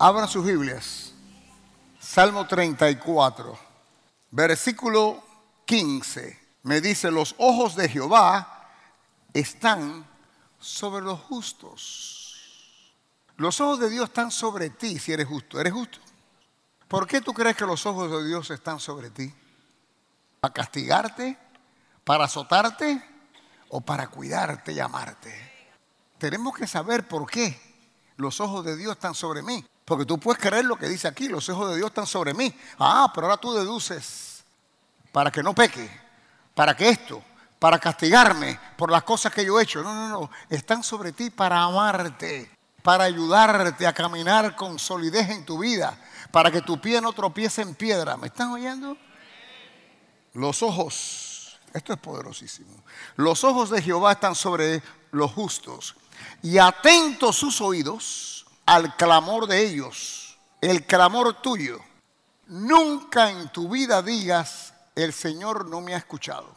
Abran sus Biblias. Salmo 34, versículo 15. Me dice, los ojos de Jehová están sobre los justos. Los ojos de Dios están sobre ti si eres justo. ¿Eres justo? ¿Por qué tú crees que los ojos de Dios están sobre ti? ¿Para castigarte? ¿Para azotarte? ¿O para cuidarte y amarte? Tenemos que saber por qué los ojos de Dios están sobre mí. Porque tú puedes creer lo que dice aquí, los ojos de Dios están sobre mí. Ah, pero ahora tú deduces para que no peque, para que esto, para castigarme por las cosas que yo he hecho. No, no, no, están sobre ti para amarte, para ayudarte a caminar con solidez en tu vida, para que tu pie no tropiece en piedra. ¿Me están oyendo? Los ojos, esto es poderosísimo. Los ojos de Jehová están sobre los justos y atentos sus oídos al clamor de ellos, el clamor tuyo. Nunca en tu vida digas, el Señor no me ha escuchado.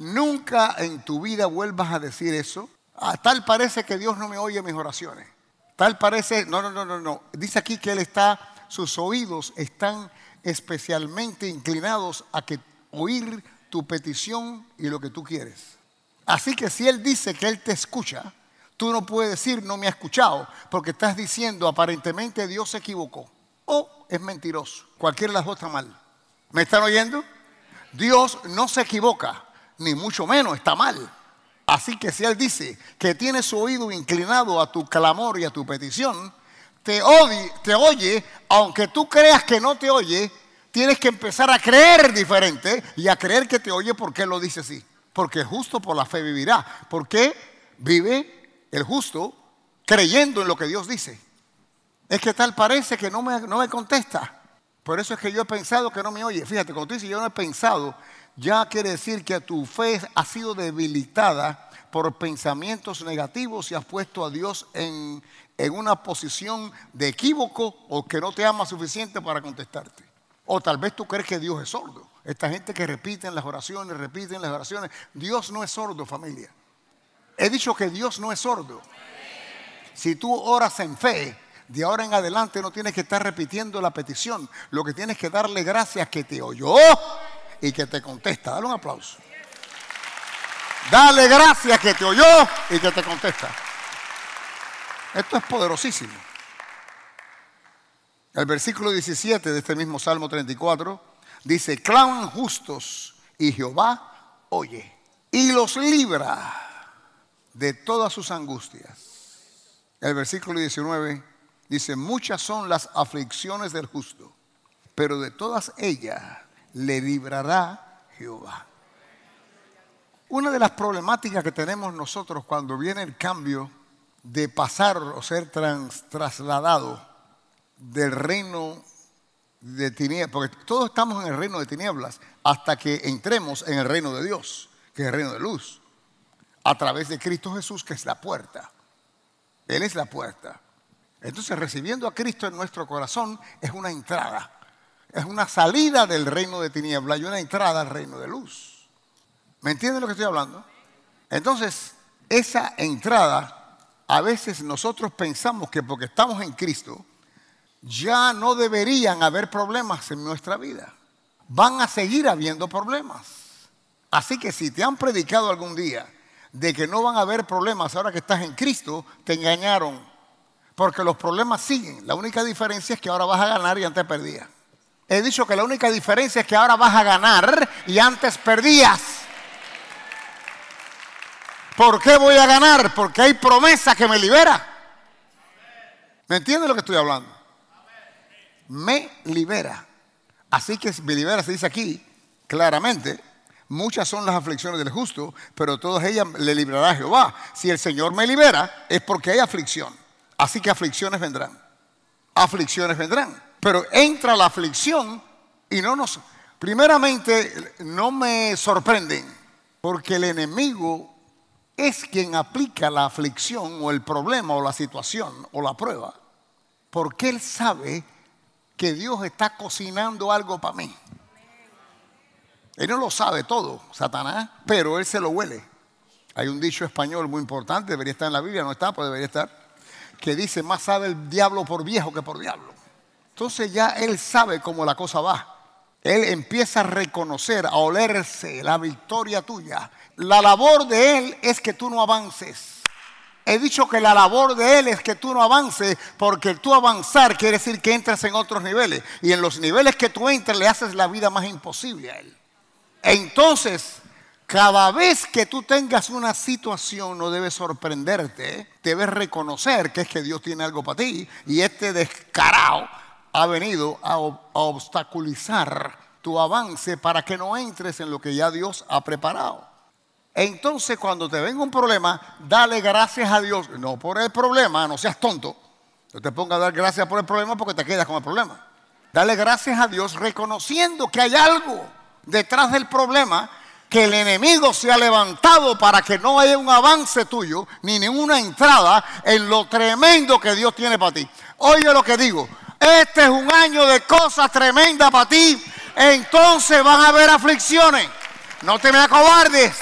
Nunca en tu vida vuelvas a decir eso. Ah, tal parece que Dios no me oye mis oraciones. Tal parece, no, no, no, no, no. Dice aquí que Él está, sus oídos están especialmente inclinados a que oír tu petición y lo que tú quieres. Así que si Él dice que Él te escucha, Tú no puedes decir no me ha escuchado porque estás diciendo aparentemente Dios se equivocó o es mentiroso. Cualquiera de las dos está mal. ¿Me están oyendo? Dios no se equivoca, ni mucho menos está mal. Así que si Él dice que tiene su oído inclinado a tu clamor y a tu petición, te, oye, te oye, aunque tú creas que no te oye, tienes que empezar a creer diferente y a creer que te oye porque Él lo dice así. Porque justo por la fe vivirá. Porque vive el justo, creyendo en lo que Dios dice. Es que tal parece que no me, no me contesta. Por eso es que yo he pensado que no me oye. Fíjate, cuando tú dices yo no he pensado, ya quiere decir que tu fe ha sido debilitada por pensamientos negativos y has puesto a Dios en, en una posición de equívoco o que no te ama suficiente para contestarte. O tal vez tú crees que Dios es sordo. Esta gente que repiten las oraciones, repiten las oraciones. Dios no es sordo, familia. He dicho que Dios no es sordo. Si tú oras en fe, de ahora en adelante no tienes que estar repitiendo la petición. Lo que tienes que darle gracias que te oyó y que te contesta. Dale un aplauso. Dale gracias que te oyó y que te contesta. Esto es poderosísimo. El versículo 17 de este mismo Salmo 34 dice, claman justos y Jehová oye y los libra de todas sus angustias. El versículo 19 dice, muchas son las aflicciones del justo, pero de todas ellas le librará Jehová. Una de las problemáticas que tenemos nosotros cuando viene el cambio de pasar o ser trasladado del reino de tinieblas, porque todos estamos en el reino de tinieblas hasta que entremos en el reino de Dios, que es el reino de luz a través de Cristo Jesús, que es la puerta. Él es la puerta. Entonces, recibiendo a Cristo en nuestro corazón es una entrada. Es una salida del reino de tiniebla y una entrada al reino de luz. ¿Me entienden lo que estoy hablando? Entonces, esa entrada, a veces nosotros pensamos que porque estamos en Cristo, ya no deberían haber problemas en nuestra vida. Van a seguir habiendo problemas. Así que si te han predicado algún día de que no van a haber problemas ahora que estás en Cristo, te engañaron. Porque los problemas siguen. La única diferencia es que ahora vas a ganar y antes perdías. He dicho que la única diferencia es que ahora vas a ganar y antes perdías. ¿Por qué voy a ganar? Porque hay promesa que me libera. ¿Me entiende lo que estoy hablando? Me libera. Así que me libera, se dice aquí claramente, Muchas son las aflicciones del justo, pero todas ellas le librará Jehová. Si el Señor me libera, es porque hay aflicción. Así que aflicciones vendrán. Aflicciones vendrán. Pero entra la aflicción y no nos... Primeramente, no me sorprenden, porque el enemigo es quien aplica la aflicción o el problema o la situación o la prueba, porque él sabe que Dios está cocinando algo para mí. Él no lo sabe todo, Satanás, pero él se lo huele. Hay un dicho español muy importante, debería estar en la Biblia, no está, pero debería estar, que dice, más sabe el diablo por viejo que por diablo. Entonces ya él sabe cómo la cosa va. Él empieza a reconocer, a olerse la victoria tuya. La labor de él es que tú no avances. He dicho que la labor de él es que tú no avances, porque tú avanzar quiere decir que entras en otros niveles. Y en los niveles que tú entras le haces la vida más imposible a él. Entonces, cada vez que tú tengas una situación no debes sorprenderte, debes reconocer que es que Dios tiene algo para ti y este descarado ha venido a, obstaculizar tu avance para que no entres en lo que ya Dios ha preparado. Entonces cuando te venga un problema, dale gracias a Dios, no por el problema, no seas tonto, no te pongas a dar gracias por el problema porque te quedas con el problema. Dale gracias a Dios reconociendo que hay algo detrás del problema que el enemigo se ha levantado para que no haya un avance tuyo ni ninguna entrada en lo tremendo que Dios tiene para ti. Oye lo que digo, este es un año de cosas tremendas para ti, entonces van a haber aflicciones. No te me acobardes,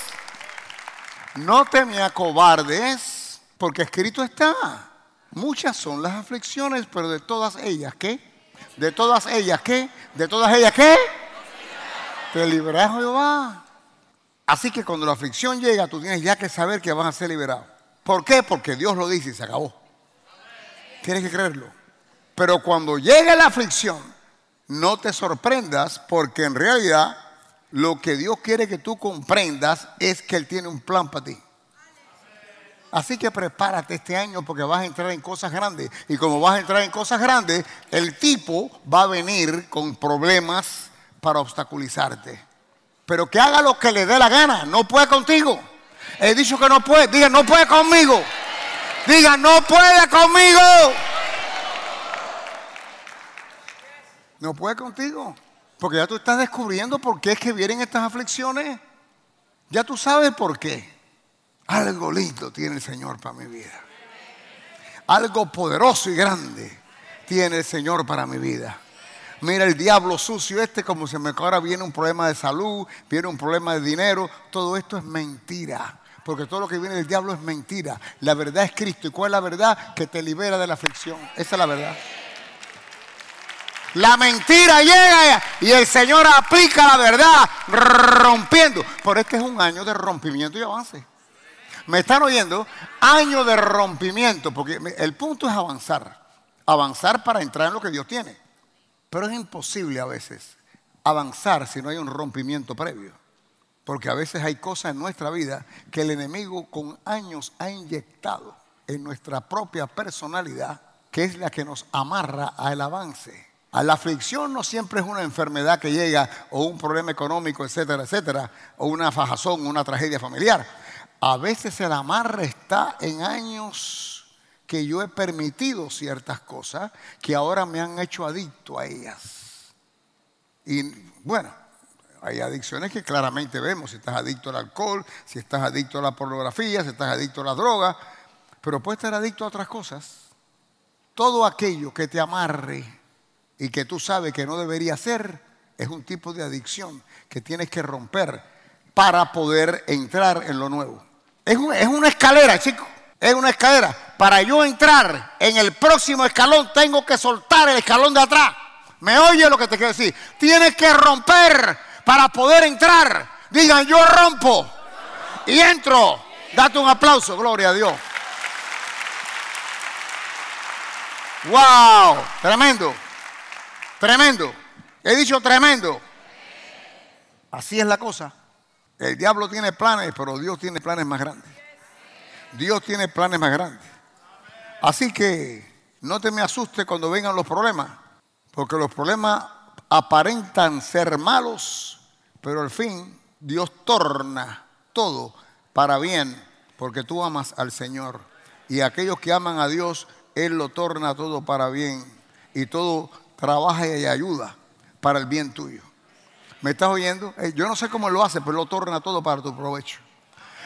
no te me acobardes, porque escrito está. Muchas son las aflicciones, pero de todas ellas, ¿qué? De todas ellas, ¿qué? De todas ellas, ¿qué? Te librará Jehová. Así que cuando la aflicción llega, tú tienes ya que saber que vas a ser liberado. ¿Por qué? Porque Dios lo dice y se acabó. Tienes que creerlo. Pero cuando llegue la aflicción, no te sorprendas porque en realidad lo que Dios quiere que tú comprendas es que Él tiene un plan para ti. Así que prepárate este año porque vas a entrar en cosas grandes. Y como vas a entrar en cosas grandes, el tipo va a venir con problemas para obstaculizarte pero que haga lo que le dé la gana. No puede contigo. He dicho que no puede. Diga, no puede conmigo. Diga, no puede conmigo. No puede contigo. Porque ya tú estás descubriendo por qué es que vienen estas aflicciones. Ya tú sabes por qué. Algo lindo tiene el Señor para mi vida. Algo poderoso y grande tiene el Señor para mi vida. Mira el diablo sucio este, como se me ahora viene un problema de salud, viene un problema de dinero. Todo esto es mentira. Porque todo lo que viene del diablo es mentira. La verdad es Cristo. ¿Y cuál es la verdad? Que te libera de la aflicción. Esa es la verdad. La mentira llega y el Señor aplica la verdad rompiendo. Por este es un año de rompimiento y avance. ¿Me están oyendo? Año de rompimiento, porque el punto es avanzar. Avanzar para entrar en lo que Dios tiene. Pero es imposible a veces avanzar si no hay un rompimiento previo. Porque a veces hay cosas en nuestra vida que el enemigo con años ha inyectado en nuestra propia personalidad, que es la que nos amarra al avance. A la aflicción no siempre es una enfermedad que llega o un problema económico, etcétera, etcétera, o una fajazón, una tragedia familiar. A veces el amarre está en años que yo he permitido ciertas cosas que ahora me han hecho adicto a ellas. Y bueno, hay adicciones que claramente vemos, si estás adicto al alcohol, si estás adicto a la pornografía, si estás adicto a la droga, pero puedes estar adicto a otras cosas. Todo aquello que te amarre y que tú sabes que no debería ser, es un tipo de adicción que tienes que romper para poder entrar en lo nuevo. Es, es una escalera, chicos es una escalera. Para yo entrar en el próximo escalón, tengo que soltar el escalón de atrás. ¿Me oye lo que te quiero decir? Tienes que romper para poder entrar. Digan, yo rompo y entro. Date un aplauso, gloria a Dios. ¡Wow! Tremendo. Tremendo. He dicho tremendo. Así es la cosa. El diablo tiene planes, pero Dios tiene planes más grandes. Dios tiene planes más grandes. Así que no te me asustes cuando vengan los problemas, porque los problemas aparentan ser malos, pero al fin Dios torna todo para bien, porque tú amas al Señor. Y aquellos que aman a Dios, Él lo torna todo para bien. Y todo trabaja y ayuda para el bien tuyo. ¿Me estás oyendo? Eh, yo no sé cómo lo hace, pero lo torna todo para tu provecho.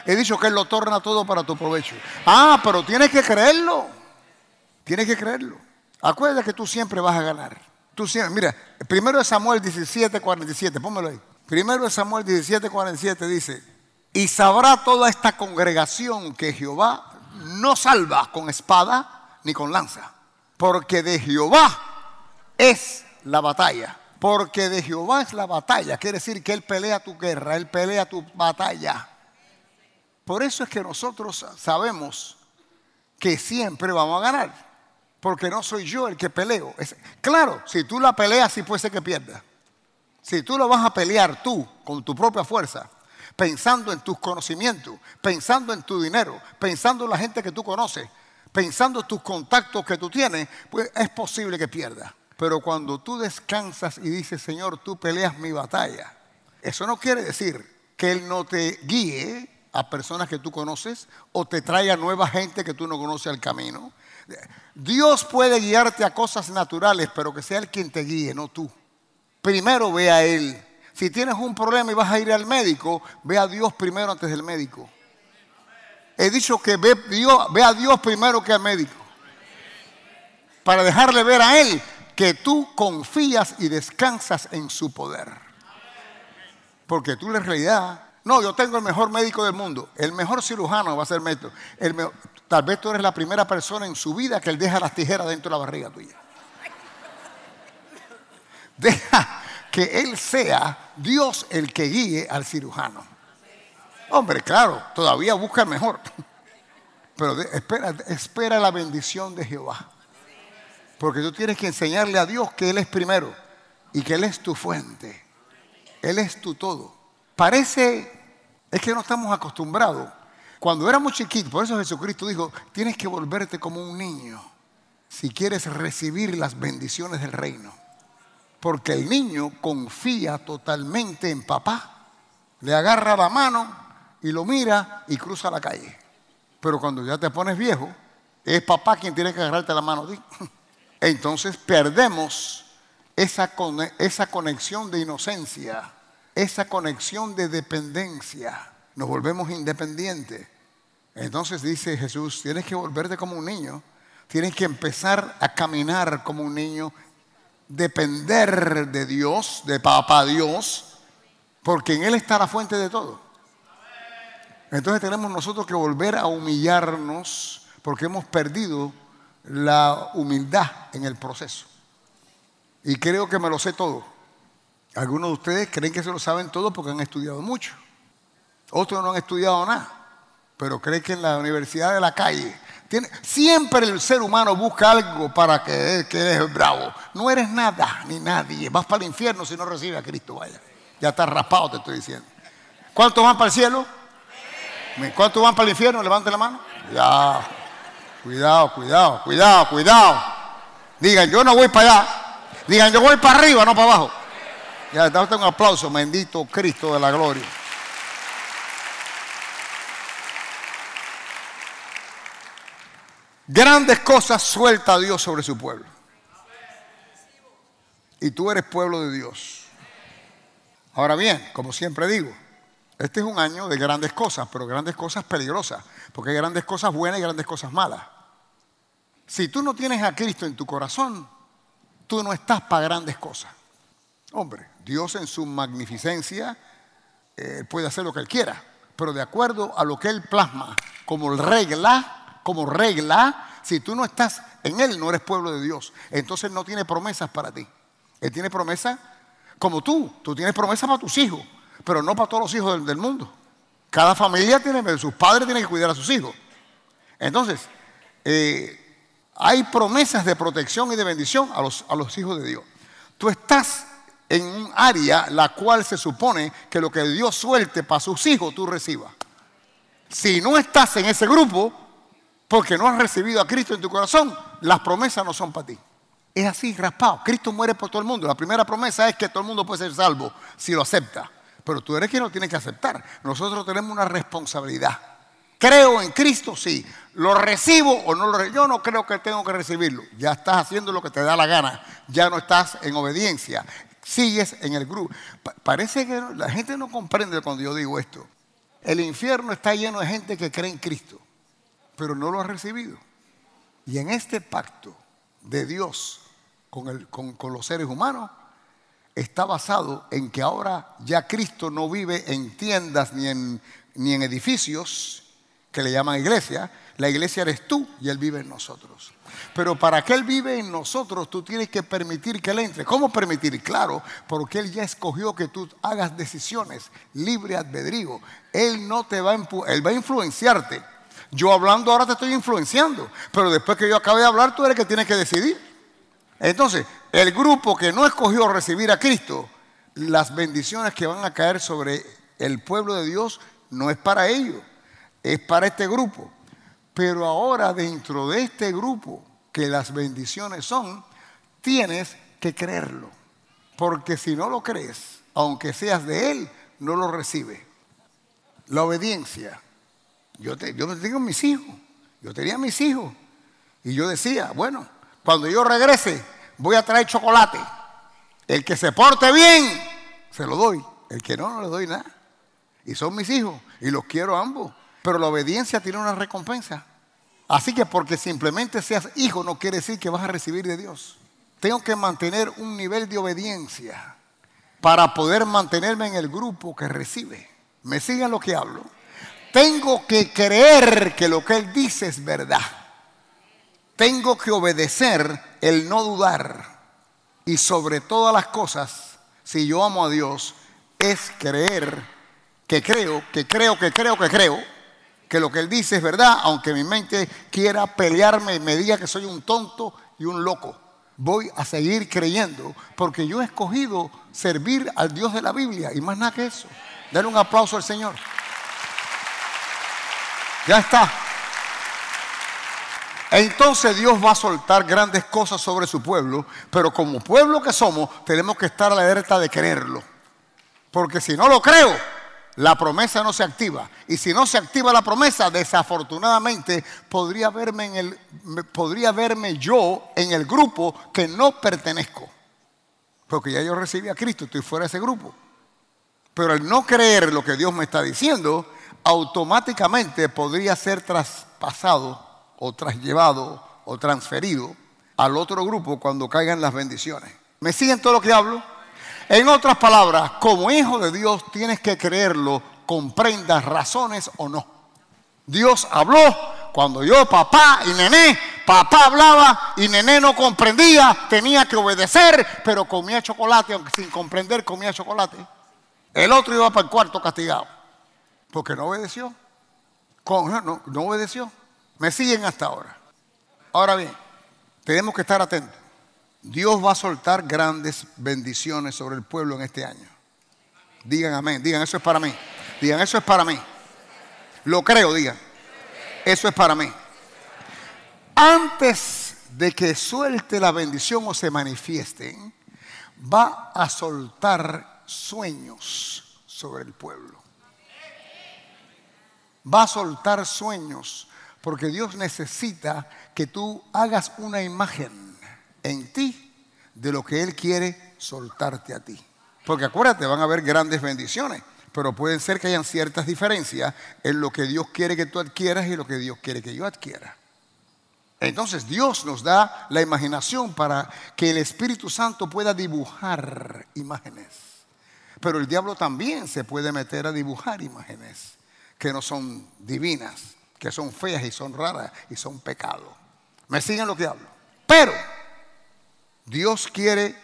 He dicho que Él lo torna todo para tu provecho. Ah, pero tienes que creerlo. Tienes que creerlo. Acuérdate que tú siempre vas a ganar. Tú siempre, mira, primero de Samuel 17, 47, pónmelo ahí. Primero de Samuel 17, 47 dice, y sabrá toda esta congregación que Jehová no salva con espada, ni con lanza. Porque de Jehová es la batalla. Porque de Jehová es la batalla. Quiere decir que Él pelea tu guerra, Él pelea tu batalla. Por eso es que nosotros sabemos que siempre vamos a ganar. Porque no soy yo el que peleo. claro, si tú la peleas, sí puede ser que pierdas. Si tú lo vas a pelear tú con tu propia fuerza, pensando en tus conocimientos, pensando en tu dinero, pensando en la gente que tú conoces, pensando en tus contactos que tú tienes, pues es posible que pierdas. Pero cuando tú descansas y dices, Señor, tú peleas mi batalla, eso no quiere decir que Él no te guíe a personas que tú conoces o te traiga nueva gente que tú no conoces al camino. Dios puede guiarte a cosas naturales, pero que sea Él quien te guíe, no tú. Primero ve a Él. Si tienes un problema y vas a ir al médico, ve a Dios primero antes del médico. He dicho que ve, ve a Dios primero que al médico. Para dejarle ver a Él que tú confías y descansas en su poder. Porque tú en realidad, no, yo tengo el mejor médico del mundo, el mejor cirujano va a ser médico. tal vez tú eres la primera persona en su vida que él deja las tijeras dentro de la barriga tuya. Deja que él sea Dios el que guíe al cirujano. Hombre, claro, todavía busca el mejor. Pero espera, espera la bendición de Jehová. Porque tú tienes que enseñarle a Dios que Él es primero y que Él es tu fuente. Él es tu todo. Parece, es que no estamos acostumbrados. Cuando éramos chiquitos, por eso Jesucristo dijo, tienes que volverte como un niño si quieres recibir las bendiciones del reino. Porque el niño confía totalmente en papá. Le agarra la mano y lo mira y cruza la calle. Pero cuando ya te pones viejo, es papá quien tiene que agarrarte la mano. entonces perdemos esa, conexión de inocencia, esa conexión de dependencia. Nos volvemos independientes. Entonces dice Jesús, tienes que volverte como un niño, tienes que empezar a caminar como un niño, depender de Dios, de papá Dios, porque en Él está la fuente de todo. Entonces tenemos nosotros que volver a humillarnos porque hemos perdido la humildad en el proceso. Y creo que me lo sé todo. Algunos de ustedes creen que se lo saben todo porque han estudiado mucho. Otros no han estudiado nada, pero creen que en la universidad de la calle tiene, siempre el ser humano busca algo para que, que eres bravo. No eres nada ni nadie. Vas para el infierno si no recibes a Cristo, vaya. Ya estás raspado, te estoy diciendo. ¿Cuántos van para el cielo? ¿Cuántos van para el infierno? Levante la mano. Ya. Cuidado, cuidado, cuidado, cuidado. Digan, yo no voy para allá. Digan, yo voy para arriba, no para abajo. Ya, date un aplauso, bendito Cristo de la gloria. Grandes cosas suelta Dios sobre su pueblo. Y tú eres pueblo de Dios. Ahora bien, como siempre digo, este es un año de grandes cosas, pero grandes cosas peligrosas, porque hay grandes cosas buenas y grandes cosas malas. Si tú no tienes a Cristo en tu corazón, tú no estás para grandes cosas. Hombre, Dios en su magnificencia eh, puede hacer lo que Él quiera, pero de acuerdo a lo que Él plasma como regla, como regla, si tú no estás en Él, no eres pueblo de Dios. Entonces no tiene promesas para ti. Él tiene promesas como tú. Tú tienes promesas para tus hijos pero no para todos los hijos del, mundo. Cada familia tiene, sus padres tienen que cuidar a sus hijos. Entonces, eh, hay promesas de protección y de bendición a los, a los hijos de Dios. Tú estás en un área la cual se supone que lo que Dios suelte para sus hijos tú recibas. Si no estás en ese grupo, porque no has recibido a Cristo en tu corazón, las promesas no son para ti. Es así, raspado. Cristo muere por todo el mundo. La primera promesa es que todo el mundo puede ser salvo si lo acepta. Pero tú eres quien lo tiene que aceptar. Nosotros tenemos una responsabilidad. Creo en Cristo, sí. ¿Lo recibo o no lo recibo? Yo no creo que tengo que recibirlo. Ya estás haciendo lo que te da la gana. Ya no estás en obediencia. Sigues en el grupo. parece que la gente no comprende cuando yo digo esto. El infierno está lleno de gente que cree en Cristo, pero no lo ha recibido. Y en este pacto de Dios con, con los seres humanos, está basado en que ahora ya Cristo no vive en tiendas ni en, ni en edificios, que le llaman iglesia. La iglesia eres tú y Él vive en nosotros. Pero para que Él vive en nosotros, tú tienes que permitir que Él entre. ¿Cómo permitir? Claro, porque Él ya escogió que tú hagas decisiones libre albedrío. Él no te va a Él va a influenciarte. Yo hablando ahora te estoy influenciando, pero después que yo acabe de hablar, tú eres el que tienes que decidir. Entonces, el grupo que no escogió recibir a Cristo, las bendiciones que van a caer sobre el pueblo de Dios no es para ellos, es para este grupo. Pero ahora dentro de este grupo que las bendiciones son, tienes que creerlo. Porque si no lo crees, aunque seas de Él, no lo recibe. La obediencia. Yo, te, tengo mis hijos. Yo tenía mis hijos. Y yo decía, bueno, cuando yo regrese, voy a traer chocolate. El que se porte bien, se lo doy. El que no, no le doy nada. Y son mis hijos. Y los quiero ambos. Pero la obediencia tiene una recompensa. Así que porque simplemente seas hijo no quiere decir que vas a recibir de Dios. Tengo que mantener un nivel de obediencia para poder mantenerme en el grupo que recibe. ¿Me siguen lo que hablo? Tengo que creer que lo que Él dice es verdad. Tengo que obedecer el no dudar. Y sobre todas las cosas, si yo amo a Dios, es creer que creo, que creo, que creo, que creo que lo que él dice es verdad, aunque mi mente quiera pelearme y me diga que soy un tonto y un loco. Voy a seguir creyendo porque yo he escogido servir al Dios de la Biblia y más nada que eso. Dale un aplauso al Señor. Ya está. Entonces Dios va a soltar grandes cosas sobre su pueblo, pero como pueblo que somos, tenemos que estar alerta de creerlo. Porque si no lo creo, la promesa no se activa. Y si no se activa la promesa, desafortunadamente podría verme, en el, podría verme yo en el grupo que no pertenezco. Porque ya yo recibí a Cristo, estoy fuera de ese grupo. Pero al no creer lo que Dios me está diciendo, automáticamente podría ser traspasado o traslevado o transferido al otro grupo cuando caigan las bendiciones. ¿Me siguen todo lo que hablo? En otras palabras, como hijo de Dios tienes que creerlo, comprendas razones o no. Dios habló cuando yo, papá y nené, papá hablaba y nené no comprendía, tenía que obedecer, pero comía chocolate, aunque sin comprender comía chocolate. El otro iba para el cuarto castigado, porque no obedeció. No, no obedeció. Me siguen hasta ahora. Ahora bien, tenemos que estar atentos. Dios va a soltar grandes bendiciones sobre el pueblo en este año. Digan amén, digan, eso es para mí. Digan, eso es para mí. Lo creo, digan. Eso es para mí. Antes de que suelte la bendición o se manifiesten, va a soltar sueños sobre el pueblo. Va a soltar sueños porque Dios necesita que tú hagas una imagen en ti de lo que Él quiere soltarte a ti. Porque acuérdate, van a haber grandes bendiciones, pero pueden ser que hayan ciertas diferencias en lo que Dios quiere que tú adquieras y lo que Dios quiere que yo adquiera. Entonces Dios nos da la imaginación para que el Espíritu Santo pueda dibujar imágenes. Pero el diablo también se puede meter a dibujar imágenes que no son divinas, que son feas y son raras y son pecado. ¿Me siguen lo que hablo? Pero Dios quiere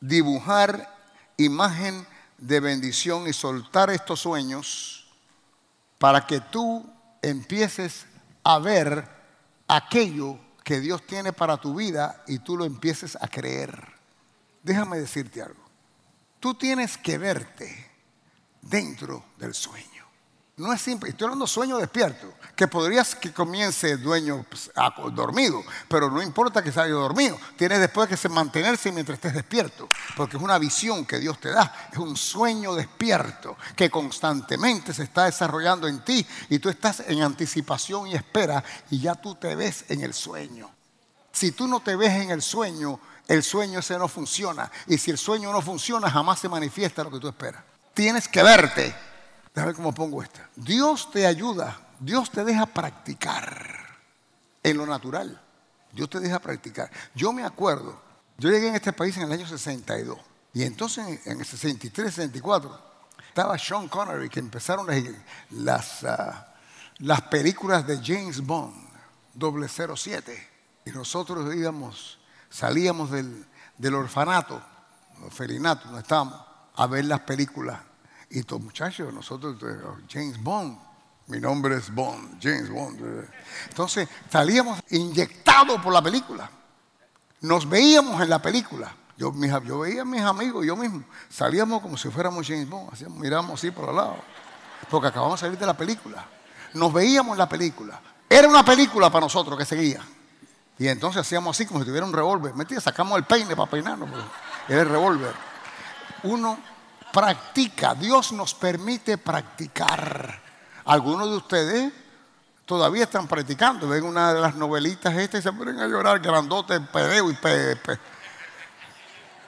dibujar imagen de bendición y soltar estos sueños para que tú empieces a ver aquello que Dios tiene para tu vida y tú lo empieces a creer. Déjame decirte algo. Tú tienes que verte dentro del sueño. No es simple, estoy hablando sueño despierto, que podrías que comience dueño pues, dormido, pero no importa que haya dormido, tienes después que mantenerse mientras estés despierto, porque es una visión que Dios te da, es un sueño despierto que constantemente se está desarrollando en ti y tú estás en anticipación y espera y ya tú te ves en el sueño. Si tú no te ves en el sueño, el sueño ese no funciona y si el sueño no funciona jamás se manifiesta lo que tú esperas. Tienes que verte Déjame ver cómo pongo esta. Dios te ayuda, Dios te deja practicar en lo natural. Dios te deja practicar. Yo me acuerdo, yo llegué en este país en el año 62 y entonces en el 63, 64 estaba Sean Connery que empezaron las, las, ah, las películas de James Bond, 007. Y nosotros íbamos, salíamos del, del orfanato, felinato, no estábamos, a ver las películas. Y estos muchachos, nosotros, eh, James Bond, mi nombre es Bond, James Bond. Entonces salíamos inyectados por la película. Nos veíamos en la película. Yo, yo veía a mis amigos, yo mismo, salíamos como si fuéramos James Bond, hacíamos, miramos así por al lado, porque acabamos de salir de la película. Nos veíamos en la película. Era una película para nosotros que seguía. Y entonces hacíamos así como si tuviera un revólver. Sacamos el peine para peinarnos. Era el revólver. Uno practica, Dios nos permite practicar. Algunos de ustedes todavía están practicando. Ven una de las novelitas estas y se ponen a llorar, grandote, pedeo y pe,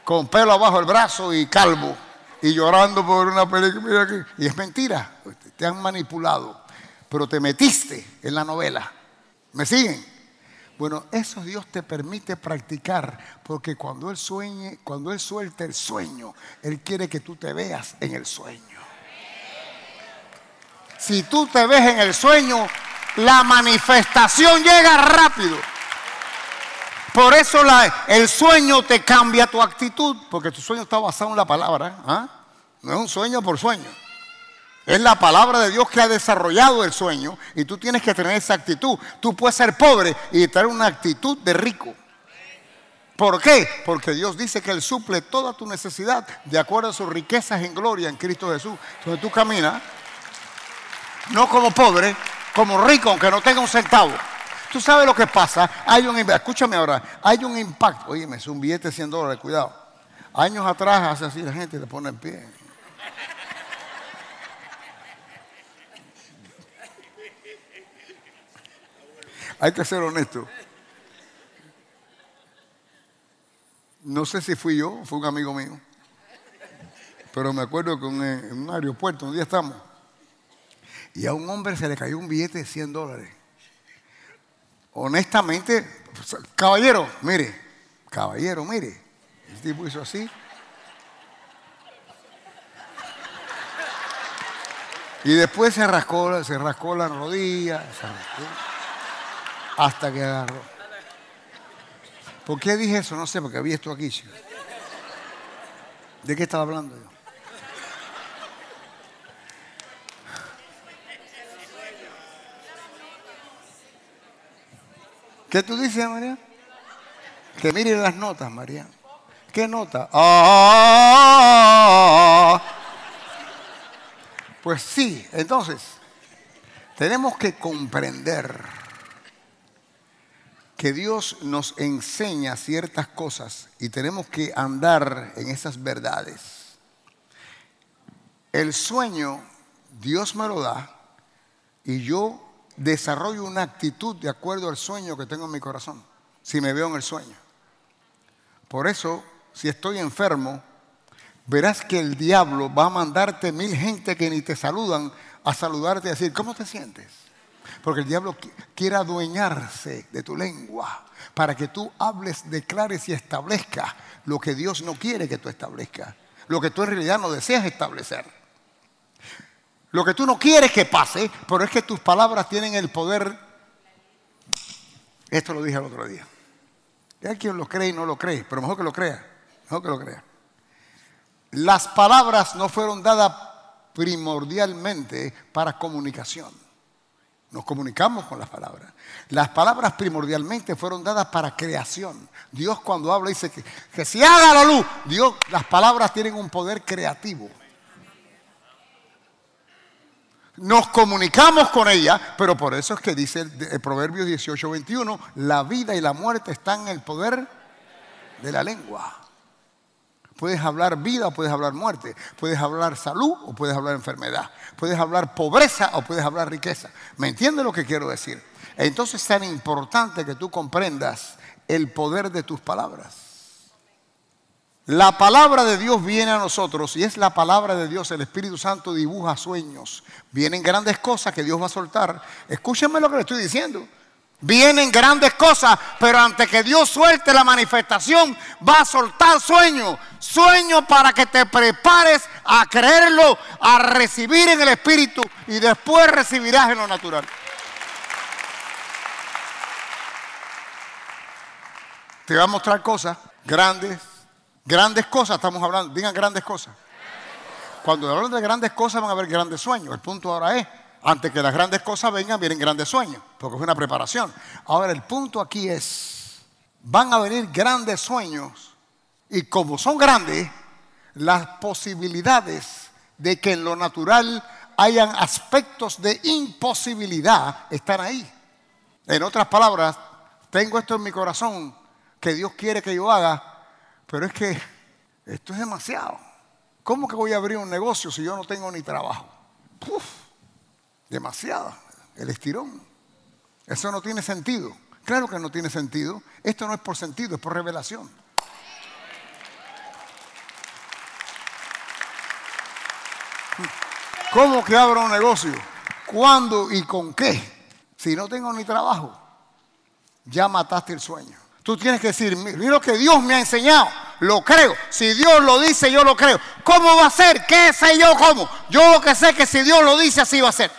con pelo abajo el brazo y calvo. Y llorando por una película. Y es mentira. Te han manipulado. Pero te metiste en la novela. ¿Me siguen? Bueno, eso Dios te permite practicar, porque cuando Él sueñe, cuando Él suelte el sueño, Él quiere que tú te veas en el sueño. Si tú te ves en el sueño, la manifestación llega rápido. Por eso el sueño te cambia tu actitud, porque tu sueño está basado en la palabra. ¿ah? No es un sueño por sueño. Es la palabra de Dios que ha desarrollado el sueño y tú tienes que tener esa actitud. Tú puedes ser pobre y tener una actitud de rico. ¿Por qué? Porque Dios dice que Él suple toda tu necesidad de acuerdo a sus riquezas en gloria en Cristo Jesús. Entonces tú caminas no como pobre, como rico, aunque no tenga un centavo. Tú sabes lo que pasa. Hay un, escúchame ahora, hay un impacto. Oye, es un billete de 100 dólares, cuidado. Años atrás hace así la gente le pone en pie. Hay que ser honesto. No sé si fui yo, fue un amigo mío. Pero me acuerdo que en un aeropuerto, un día estamos, y a un hombre se le cayó un billete de 100 dólares. Honestamente, caballero, mire, caballero, mire. El tipo hizo así. Y después se rascó, se rascó la rodilla, hasta que agarró. ¿Por qué dije eso? No sé, porque había esto aquí. ¿De qué estaba hablando yo? ¿Qué tú dices, María? Que mire las notas, María. ¿Qué nota? Ah. Pues sí, entonces, tenemos que comprender que Dios nos enseña ciertas cosas y tenemos que andar en esas verdades. El sueño, Dios me lo da y yo desarrollo una actitud de acuerdo al sueño que tengo en mi corazón, si me veo en el sueño. Por eso, si estoy enfermo, verás que el diablo va a mandarte mil gente que ni te saludan a saludarte y decir, ¿cómo te sientes? Porque el diablo quiere adueñarse de tu lengua para que tú hables, declares y establezcas lo que Dios no quiere que tú establezcas, lo que tú en realidad no deseas establecer. Lo que tú no quieres que pase, pero es que tus palabras tienen el poder. Esto lo dije el otro día. Hay quien lo cree y no lo cree, pero mejor que lo crea. Mejor que lo crea. Las palabras no fueron dadas primordialmente para comunicación. Nos comunicamos con las palabras. Las palabras primordialmente fueron dadas para creación. Dios cuando habla dice que, que se haga la luz. Dios, las palabras tienen un poder creativo. Nos comunicamos con ella, pero por eso es que dice el, Proverbio 18, 21, la vida y la muerte están en el poder de la lengua. Puedes hablar vida o puedes hablar muerte. Puedes hablar salud o puedes hablar enfermedad. Puedes hablar pobreza o puedes hablar riqueza. ¿Me entiendes lo que quiero decir? Entonces es tan importante que tú comprendas el poder de tus palabras. La palabra de Dios viene a nosotros y es la palabra de Dios. El Espíritu Santo dibuja sueños. Vienen grandes cosas que Dios va a soltar. Escúchenme lo que le estoy diciendo. Vienen grandes cosas, pero antes que Dios suelte la manifestación, va a soltar sueños. Sueños para que te prepares a creerlo, a recibir en el Espíritu y después recibirás en lo natural. Te va a mostrar cosas grandes, grandes cosas, estamos hablando, digan grandes cosas. Cuando hablan de grandes cosas van a haber grandes sueños. El punto ahora es, antes que las grandes cosas vengan, vienen grandes sueños, porque es una preparación. Ahora el punto aquí es, van a venir grandes sueños y como son grandes, las posibilidades de que en lo natural hayan aspectos de imposibilidad están ahí. En otras palabras, tengo esto en mi corazón que Dios quiere que yo haga, pero es que esto es demasiado. ¿Cómo que voy a abrir un negocio si yo no tengo ni trabajo? Demasiado, el estirón. Eso no tiene sentido. Claro que no tiene sentido. Esto no es por sentido, es por revelación. ¿Cómo que abro un negocio? ¿Cuándo y con qué? Si no tengo ni trabajo, ya mataste el sueño. Tú tienes que decir, mira lo que Dios me ha enseñado, lo creo. Si Dios lo dice, yo lo creo. ¿Cómo va a ser? ¿Qué sé yo cómo? Yo lo que sé es que si Dios lo dice, así va a ser.